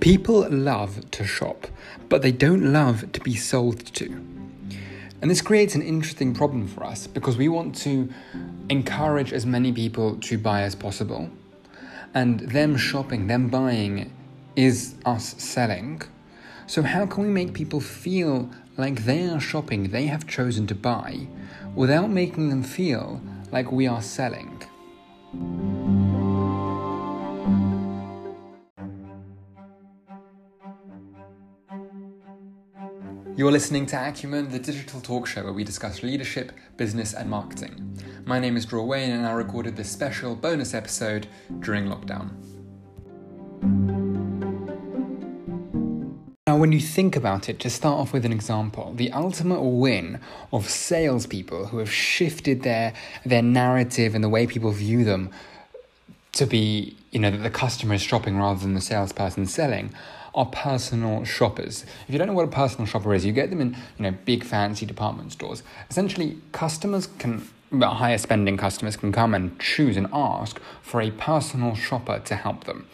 People love to shop, but they don't love to be sold to. And this creates an interesting problem for us because we want to encourage as many people to buy as possible. And them shopping, them buying, is us selling. So, how can we make people feel like they are shopping, they have chosen to buy, without making them feel like we are selling? You're listening to Acumen, the digital talk show where we discuss leadership, business, and marketing. My name is Drew Wayne, and I recorded this special bonus episode during lockdown. Now, when you think about it, to start off with an example, the ultimate win of salespeople who have shifted their, their narrative and the way people view them to be, you know, that the customer is shopping rather than the salesperson selling are personal shoppers. If you don't know what a personal shopper is, you get them in you know big fancy department stores. Essentially, customers can higher spending customers can come and choose and ask for a personal shopper to help them.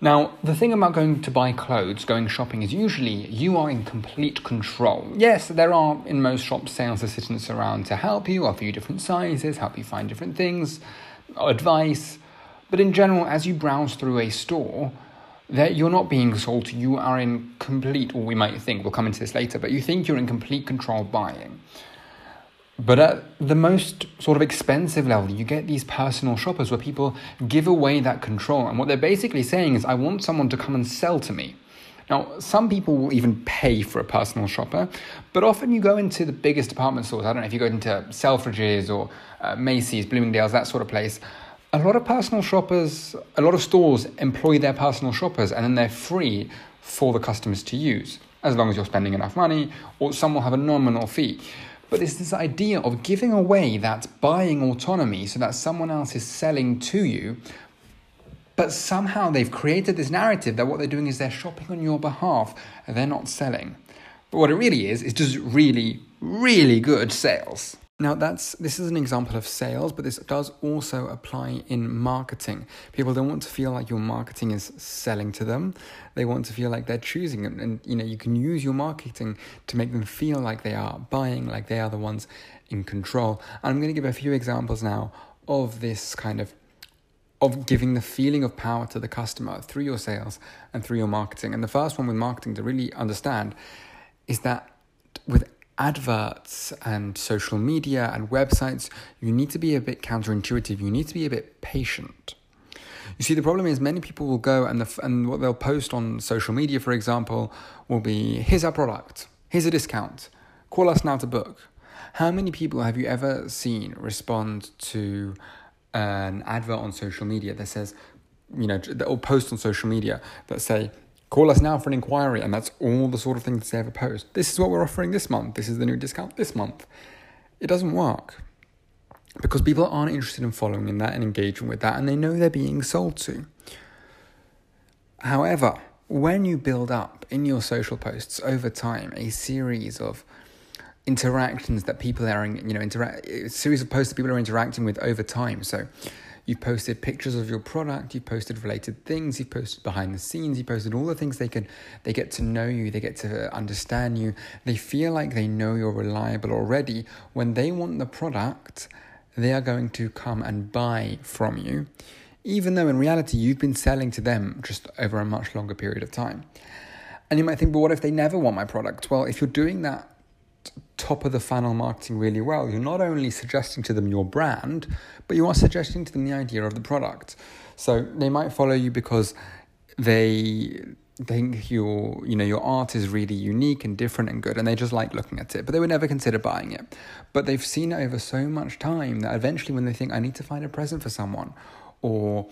Now, the thing about going to buy clothes, going shopping, is usually you are in complete control. Yes, there are in most shops sales assistants around to help you, offer you different sizes, help you find different things, advice. But in general, as you browse through a store, that you're not being sold you are in complete, or we might think, we'll come into this later, but you think you're in complete control buying. But at the most sort of expensive level, you get these personal shoppers where people give away that control. And what they're basically saying is, I want someone to come and sell to me. Now, some people will even pay for a personal shopper, but often you go into the biggest department stores. I don't know if you go into Selfridges or uh, Macy's, Bloomingdale's, that sort of place a lot of personal shoppers, a lot of stores employ their personal shoppers and then they're free for the customers to use, as long as you're spending enough money or some will have a nominal fee. But it's this idea of giving away that buying autonomy so that someone else is selling to you, but somehow they've created this narrative that what they're doing is they're shopping on your behalf and they're not selling. But what it really is, is just really, really good sales. Now that's this is an example of sales, but this does also apply in marketing. People don't want to feel like your marketing is selling to them. They want to feel like they're choosing and, and you know you can use your marketing to make them feel like they are buying, like they are the ones in control. And I'm going to give a few examples now of this kind of of giving the feeling of power to the customer through your sales and through your marketing. And the first one with marketing to really understand is that with adverts and social media and websites, you need to be a bit counterintuitive. You need to be a bit patient. You see, the problem is many people will go and, the, and what they'll post on social media, for example, will be here's our product, here's a discount, call us now to book. How many people have you ever seen respond to an advert on social media that says, you know, or post on social media that say, Call us now for an inquiry, and that's all the sort of things they ever post. This is what we're offering this month. This is the new discount this month. It doesn't work because people aren't interested in following in that and engaging with that, and they know they're being sold to. However, when you build up in your social posts over time a series of interactions that people are, you know, interact, series of posts that people are interacting with over time. So You've posted pictures of your product, you've posted related things, you've posted behind the scenes, you posted all the things they can they get to know you, they get to understand you. They feel like they know you're reliable already. When they want the product, they are going to come and buy from you, even though in reality you've been selling to them just over a much longer period of time. And you might think, but what if they never want my product? Well, if you're doing that top of the funnel marketing really well, you're not only suggesting to them your brand, but you are suggesting to them the idea of the product. So they might follow you because they think your you know your art is really unique and different and good and they just like looking at it but they would never consider buying it. But they've seen it over so much time that eventually when they think i need to find a present for someone or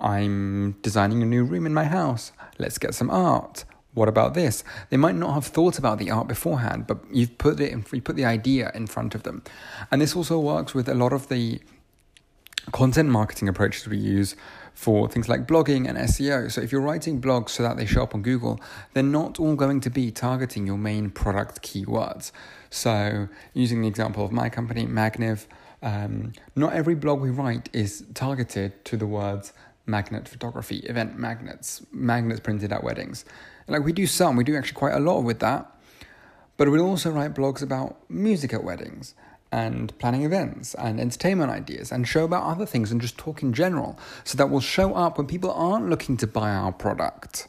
i'm designing a new room in my house. Let's get some art what about this? They might not have thought about the art beforehand, but you've put it in, you put the idea in front of them. And this also works with a lot of the content marketing approaches we use for things like blogging and SEO. So if you're writing blogs so that they show up on Google, they're not all going to be targeting your main product keywords. So using the example of my company, Magniv, um, not every blog we write is targeted to the words magnet photography, event magnets, magnets printed at weddings. Like we do some, we do actually quite a lot with that. But we'll also write blogs about music at weddings and planning events and entertainment ideas and show about other things and just talk in general so that we'll show up when people aren't looking to buy our product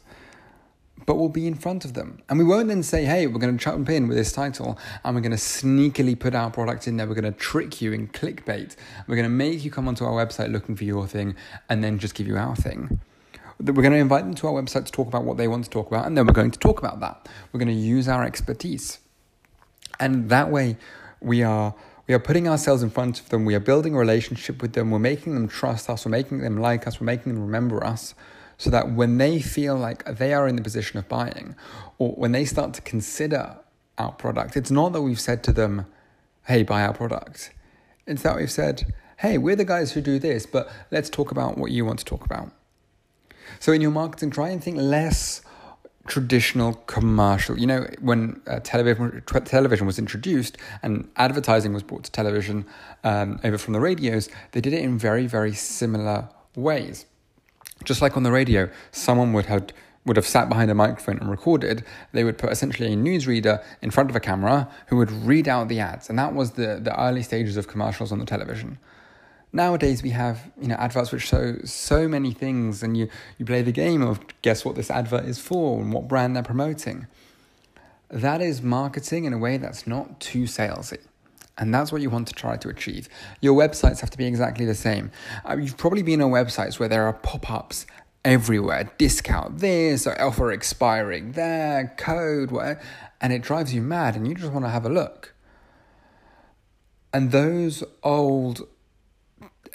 but we'll be in front of them. And we won't then say, hey, we're going to jump in with this title and we're going to sneakily put our product in there. We're going to trick you in clickbait. We're going to make you come onto our website looking for your thing and then just give you our thing. We're going to invite them to our website to talk about what they want to talk about, and then we're going to talk about that. We're going to use our expertise. And that way, we are we are putting ourselves in front of them. We are building a relationship with them. We're making them trust us. We're making them like us. We're making them remember us so that when they feel like they are in the position of buying or when they start to consider our product, it's not that we've said to them, hey, buy our product. It's that we've said, hey, we're the guys who do this, but let's talk about what you want to talk about. So in your marketing, try and think less traditional commercial. You know, when uh, television television was introduced and advertising was brought to television um, over from the radios, they did it in very very similar ways. Just like on the radio, someone would have would have sat behind a microphone and recorded, they would put essentially a newsreader in front of a camera who would read out the ads. And that was the, the early stages of commercials on the television. Nowadays we have, you know, adverts which show so many things and you, you play the game of guess what this advert is for and what brand they're promoting. That is marketing in a way that's not too salesy. And that's what you want to try to achieve. Your websites have to be exactly the same. Uh, you've probably been on websites where there are pop ups everywhere discount this, or offer expiring there, code, whatever, and it drives you mad and you just want to have a look. And those old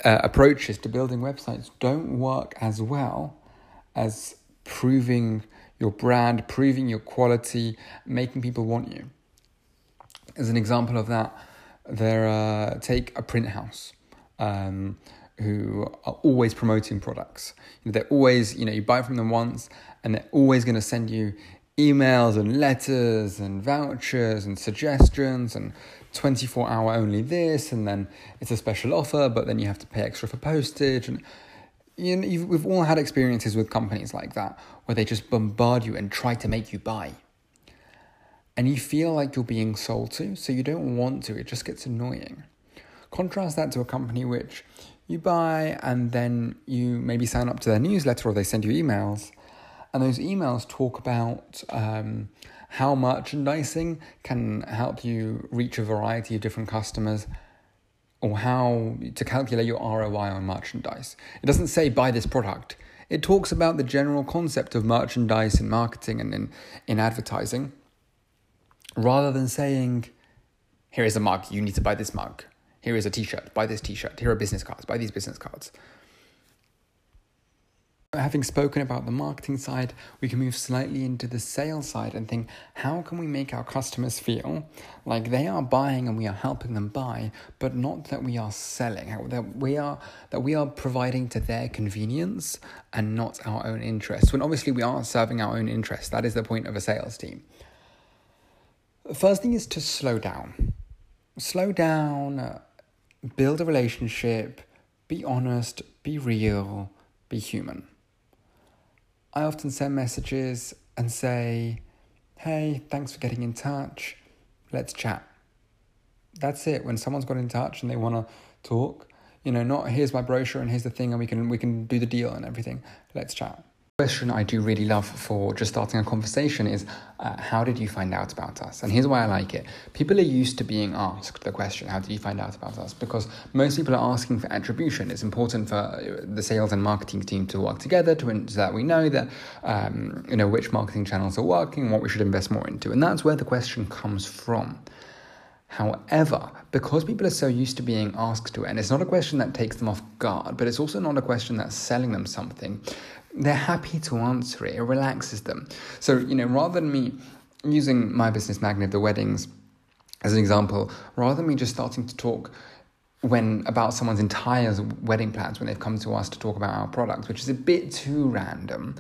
uh, approaches to building websites don't work as well as proving your brand, proving your quality, making people want you. As an example of that, they're uh, take a print house um, who are always promoting products. They're always, you know, you buy from them once, and they're always going to send you emails and letters and vouchers and suggestions and 24 hour only this, and then it's a special offer, but then you have to pay extra for postage and. You know, we've all had experiences with companies like that where they just bombard you and try to make you buy and you feel like you're being sold to, so you don't want to, it just gets annoying. Contrast that to a company which you buy and then you maybe sign up to their newsletter or they send you emails, and those emails talk about um, how merchandising can help you reach a variety of different customers or how to calculate your ROI on merchandise. It doesn't say buy this product. It talks about the general concept of merchandise in marketing and in, in advertising rather than saying, here is a mug, you need to buy this mug. Here is a t shirt, buy this t shirt. Here are business cards, buy these business cards. Having spoken about the marketing side, we can move slightly into the sales side and think how can we make our customers feel like they are buying and we are helping them buy, but not that we are selling, that we are that we are providing to their convenience and not our own interests. When obviously we are serving our own interests, that is the point of a sales team. First thing is to slow down. Slow down, uh, build a relationship, be honest, be real, be human. I often send messages and say, hey, thanks for getting in touch, let's chat. That's it. When someone's got in touch and they want to talk, you know, not here's my brochure and here's the thing and we can we can do the deal and everything. Let's chat question I do really love for just starting a conversation is uh, how did you find out about us? And here's why I like it. People are used to being asked the question, how did you find out about us? Because most people are asking for attribution. It's important for uh, the sales and marketing team to work together to so that we know that um, you know which marketing channels are working, what we should invest more into. And that's where the question comes from. However, because people are so used to being asked to it, and it's not a question that takes them off guard, but it's also not a question that's selling them something, they're happy to answer it. It relaxes them. So, you know, rather than me using my business magnet, the weddings, as an example, rather than me just starting to talk when about someone's entire wedding plans when they've come to us to talk about our products, which is a bit too random,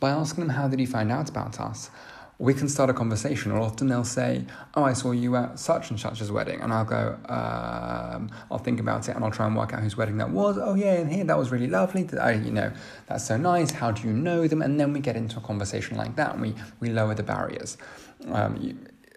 by asking them how did you find out about us, we can start a conversation. Or often they'll say, "Oh, I saw you at such and such's wedding," and I'll go, um, "I'll think about it and I'll try and work out whose wedding that was." Oh yeah, and here that was really lovely. I, you know, that's so nice. How do you know them? And then we get into a conversation like that, and we we lower the barriers. Um, you,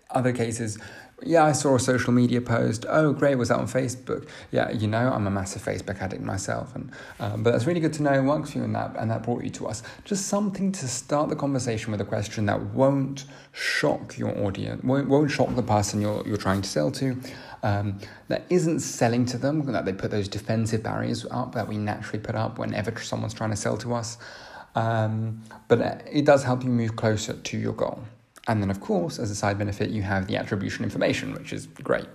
other cases, yeah, I saw a social media post. Oh, great, was that on Facebook? Yeah, you know, I'm a massive Facebook addict myself, and um, but that's really good to know. Works for you, and that and that brought you to us. Just something to start the conversation with a question that won't shock your audience, won't, won't shock the person you're you're trying to sell to. Um, that isn't selling to them. That they put those defensive barriers up that we naturally put up whenever someone's trying to sell to us. Um, but it does help you move closer to your goal. And then, of course, as a side benefit, you have the attribution information, which is great.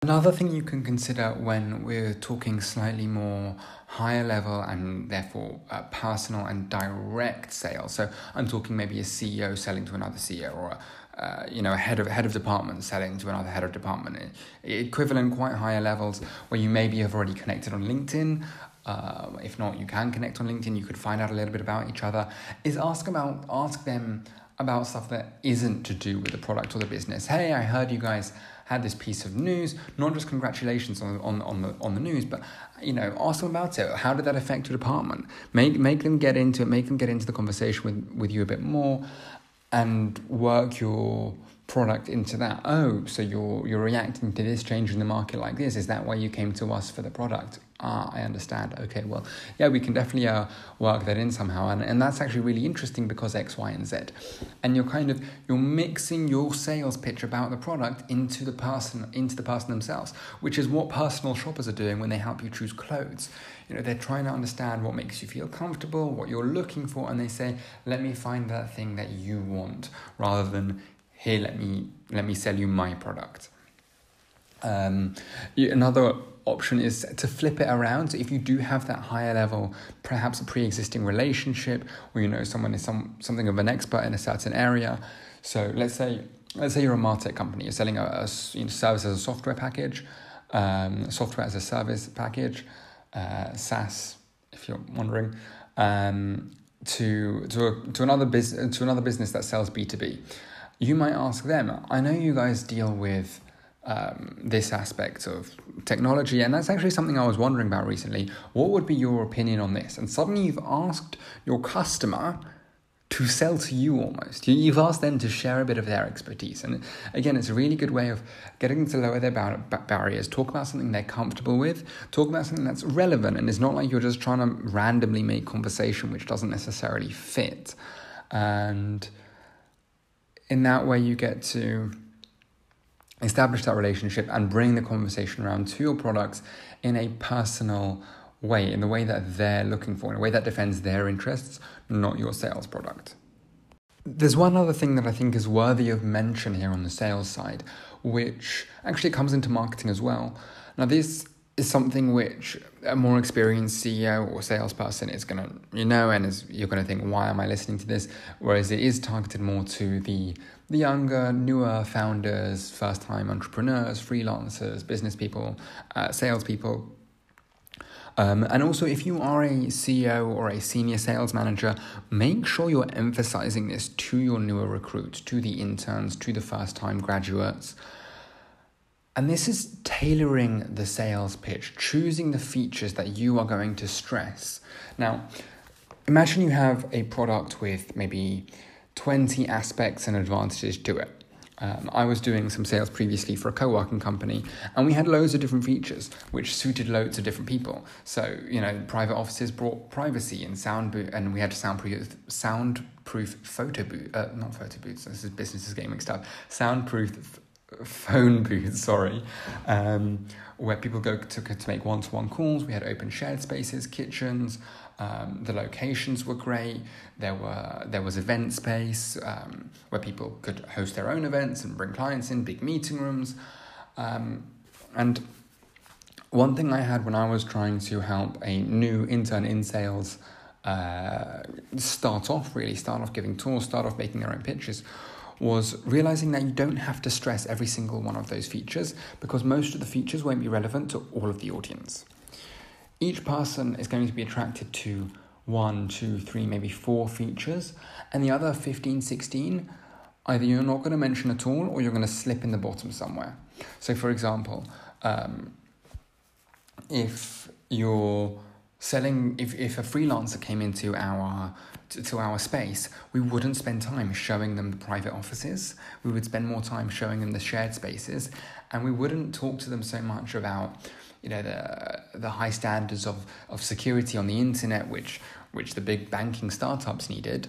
Another thing you can consider when we're talking slightly more higher level and therefore uh, personal and direct sales. So I'm talking maybe a CEO selling to another CEO or a uh, you know, a head of head of department selling to another head of department, equivalent quite higher levels where you maybe have already connected on LinkedIn. Uh, if not, you can connect on LinkedIn. You could find out a little bit about each other. Is ask about ask them about stuff that isn't to do with the product or the business. Hey, I heard you guys had this piece of news. Not just congratulations on, on, on the on the news, but you know, ask them about it. How did that affect your department? Make make them get into it. Make them get into the conversation with with you a bit more, and work your product into that. Oh, so you're you're reacting to this change in the market like this. Is that why you came to us for the product? Ah, I understand. Okay, well, yeah, we can definitely uh, work that in somehow, and, and that's actually really interesting because X, Y, and Z, and you're kind of you're mixing your sales pitch about the product into the person into the person themselves, which is what personal shoppers are doing when they help you choose clothes. You know, they're trying to understand what makes you feel comfortable, what you're looking for, and they say, "Let me find that thing that you want," rather than "Here, let me let me sell you my product." Um, another option is to flip it around. So if you do have that higher level, perhaps a pre-existing relationship, or you know someone is some something of an expert in a certain area. So let's say let's say you're a martech company, you're selling a, a you know, service as a software package, um, software as a service package, uh, SaaS, if you're wondering, um, to to a, to another business to another business that sells B two B. You might ask them. I know you guys deal with um, this aspect of technology. And that's actually something I was wondering about recently. What would be your opinion on this? And suddenly you've asked your customer to sell to you almost. You've asked them to share a bit of their expertise. And again, it's a really good way of getting them to lower their bar- barriers, talk about something they're comfortable with, talk about something that's relevant. And it's not like you're just trying to randomly make conversation which doesn't necessarily fit. And in that way, you get to establish that relationship and bring the conversation around to your products in a personal way, in the way that they're looking for, in a way that defends their interests, not your sales product. There's one other thing that I think is worthy of mention here on the sales side, which actually comes into marketing as well. Now, this is something which a more experienced CEO or salesperson is going to, you know, and is, you're going to think, why am I listening to this? Whereas it is targeted more to the the younger, newer founders, first time entrepreneurs, freelancers, business people, uh, salespeople. Um, and also, if you are a CEO or a senior sales manager, make sure you're emphasizing this to your newer recruits, to the interns, to the first time graduates. And this is tailoring the sales pitch, choosing the features that you are going to stress. Now, imagine you have a product with maybe 20 aspects and advantages to it. Um, I was doing some sales previously for a co working company, and we had loads of different features which suited loads of different people. So, you know, private offices brought privacy and sound booth, and we had soundproof, soundproof photo booth, uh, not photo booths, this is business is getting mixed up, soundproof phone booths, sorry, um, where people go to, to make one to one calls. We had open shared spaces, kitchens, um, the locations were great. There were there was event space um, where people could host their own events and bring clients in, big meeting rooms, um, and one thing I had when I was trying to help a new intern in sales uh, start off really start off giving tours, start off making their own pitches was realizing that you don't have to stress every single one of those features because most of the features won't be relevant to all of the audience each person is going to be attracted to one, two, three, maybe four features, and the other 15, 16 Either you're not going to mention at all or you're going to slip in the bottom somewhere. So, for example, um, if you're selling, if, if a freelancer came into our to, to our space, we wouldn't spend time showing them the private offices. We would spend more time showing them the shared spaces, and we wouldn't talk to them so much about you know the the high standards of, of security on the internet which which the big banking startups needed.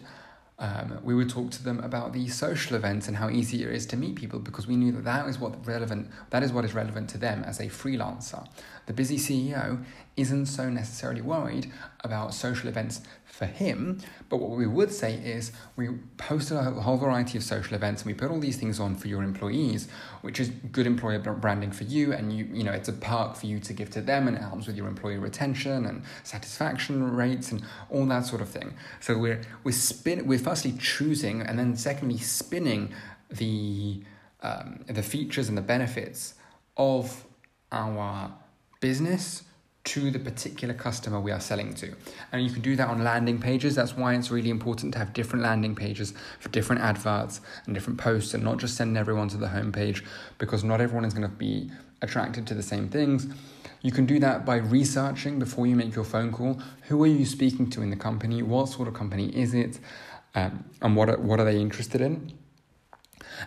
Um, we would talk to them about the social events and how easy it is to meet people because we knew that that is what relevant that is what is relevant to them as a freelancer the busy ceo isn't so necessarily worried about social events for him. But what we would say is we posted a whole variety of social events and we put all these things on for your employees, which is good employer branding for you. And you, you know, it's a perk for you to give to them and it helps with your employee retention and satisfaction rates and all that sort of thing. So we're, we're spin, we're firstly choosing and then secondly spinning the, um, the features and the benefits of our business to the particular customer we are selling to. And you can do that on landing pages. That's why it's really important to have different landing pages for different adverts and different posts and not just send everyone to the homepage because not everyone is going to be attracted to the same things. You can do that by researching before you make your phone call. Who are you speaking to in the company? What sort of company is it? Um, and what are, what are they interested in?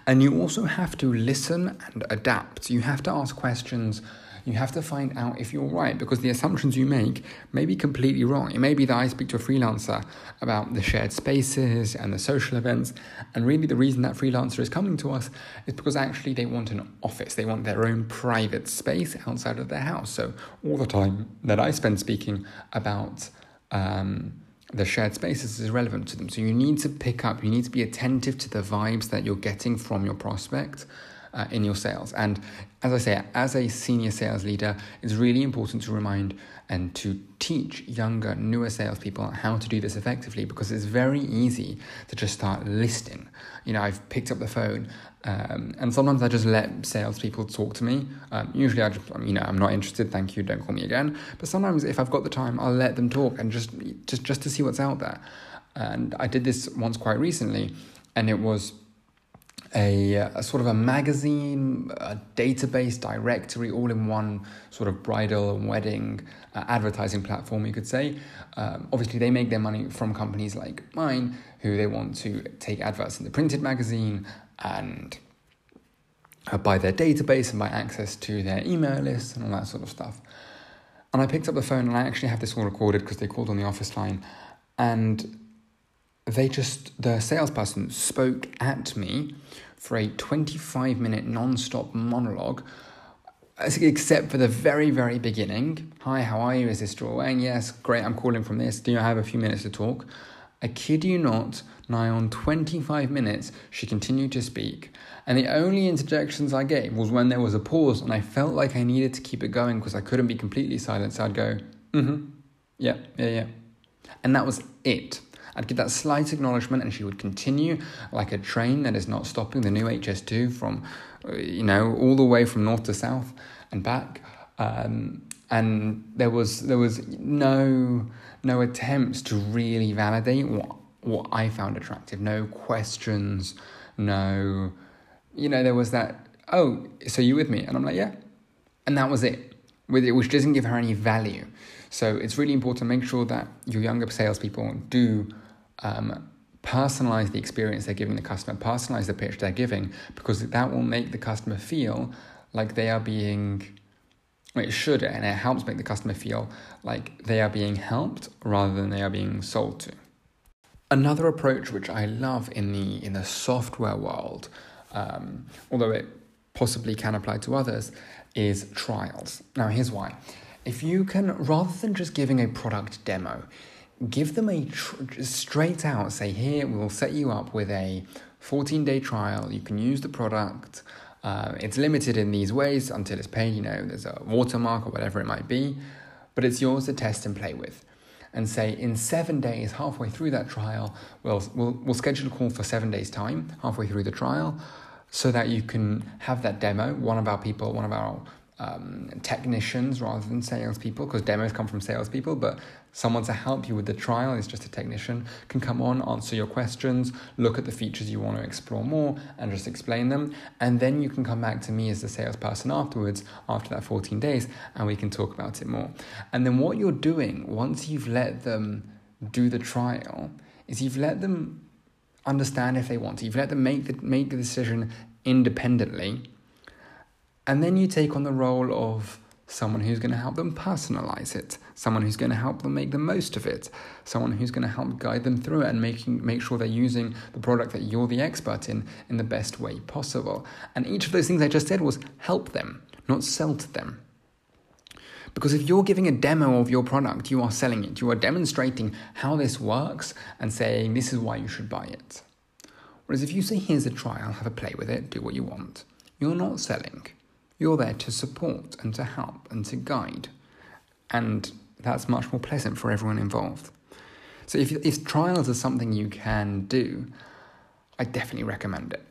And you also have to listen and adapt. You have to ask questions you have to find out if you're right because the assumptions you make may be completely wrong. It may be that I speak to a freelancer about the shared spaces and the social events, and really the reason that freelancer is coming to us is because actually they want an office, they want their own private space outside of their house. So all the time that I spend speaking about um, the shared spaces is relevant to them. So you need to pick up, you need to be attentive to the vibes that you're getting from your prospect uh, in your sales. And as I say, as a senior sales leader, it's really important to remind and to teach younger, newer salespeople how to do this effectively because it's very easy to just start listing. You know, I've picked up the phone um, and sometimes I just let salespeople talk to me. Um, usually I just, you know, I'm not interested, thank you, don't call me again. But sometimes if I've got the time, I'll let them talk and just, just, just to see what's out there. And I did this once quite recently and it was a, a, sort of a magazine, a database directory, all in one sort of bridal and wedding uh, advertising platform, you could say. Um, obviously, they make their money from companies like mine who they want to take adverts in the printed magazine and uh, buy their database and buy access to their email list and all that sort of stuff. And I picked up the phone and I actually have this all recorded because they called on the office line and they just, the salesperson spoke at me for a 25 minute non stop monologue, except for the very, very beginning. Hi, how are you? Is this Joel? Yes, great, I'm calling from this. Do you have a few minutes to talk? I kid you not, nigh on 25 minutes, she continued to speak. And the only interjections I gave was when there was a pause, and I felt like I needed to keep it going because I couldn't be completely silent. So I'd go, mm hmm, yeah, yeah, yeah. And that was it. I'd give that slight acknowledgement and she would continue like a train that is not stopping the new HS2 from, uh, you know, all the way from north to south and back. Um, and there was there was no no attempts to really validate what what I found attractive. No questions, no, you know, there was that. Oh, so you with me? And I'm like, yeah, and that was it. With it, which doesn't give her any value. So it's really important to make sure that your younger salespeople do um, personalize the experience they're giving the customer, personalize the pitch they're giving, because that will make the customer feel like they are being, well, it should, and it helps make the customer feel like they are being helped rather than they are being sold to. Another approach which I love in the in the software world, um, although it possibly can apply to others, is trials. Now, here's why. If you can, rather than just giving a product demo, give them a tr- straight out say here we'll set you up with a 14 day trial. You can use the product. Uh, it's limited in these ways until it's paid you know there's a watermark or whatever it might be but it's yours to test and play with. And say in seven days halfway through that trial we'll, we'll, we'll schedule a call for seven days time halfway through the trial so that you can have that demo one of our people one of our um, technicians rather than salespeople because demos come from salespeople, but Someone to help you with the trial is just a technician, can come on, answer your questions, look at the features you want to explore more, and just explain them. And then you can come back to me as the salesperson afterwards, after that 14 days, and we can talk about it more. And then what you're doing once you've let them do the trial is you've let them understand if they want to, you've let them make the, make the decision independently. And then you take on the role of someone who's going to help them personalize it, someone who's going to help them make the most of it, someone who's going to help guide them through it and making make sure they're using the product that you're the expert in in the best way possible. And each of those things I just said was help them, not sell to them. Because if you're giving a demo of your product, you are selling it. You are demonstrating how this works and saying this is why you should buy it. Whereas if you say, here's a trial, have a play with it, do what you want, you're not selling. You're there to support and to help and to guide. And that's much more pleasant for everyone involved. So if, if trials are something you can do, I definitely recommend it.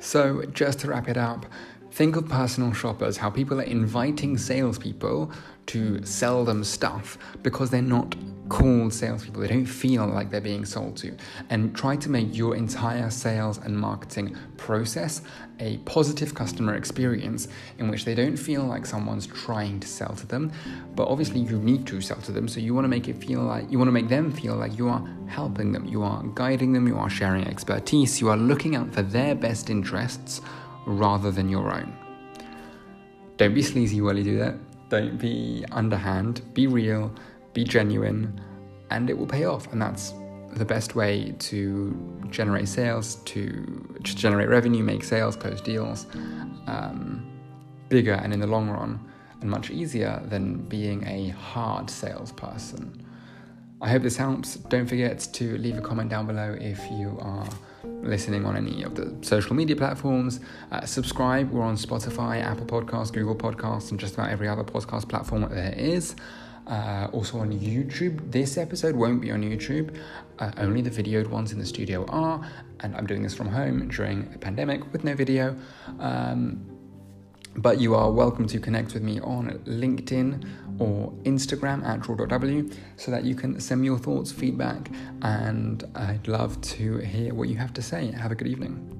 So, just to wrap it up, think of personal shoppers, how people are inviting salespeople to sell them stuff because they're not called salespeople. They don't feel like they're being sold to. And try to make your entire sales and marketing process a positive customer experience in which they don't feel like someone's trying to sell to them. But obviously, you need to sell to them. So you want to make it feel like you want to make them feel like you are helping them, you are guiding them, you are sharing expertise, you are looking out for their best interests rather than your own. Don't be sleazy while you do that. Don't be underhand. Be real be genuine, and it will pay off. And that's the best way to generate sales, to, to generate revenue, make sales, close deals, um, bigger and in the long run, and much easier than being a hard salesperson. I hope this helps. Don't forget to leave a comment down below if you are listening on any of the social media platforms. Uh, subscribe. We're on Spotify, Apple Podcasts, Google Podcasts, and just about every other podcast platform that there is uh, also on YouTube. This episode won't be on YouTube, uh, only the videoed ones in the studio are, and I'm doing this from home during a pandemic with no video. Um, but you are welcome to connect with me on LinkedIn or Instagram at draw.w so that you can send me your thoughts, feedback, and I'd love to hear what you have to say. Have a good evening.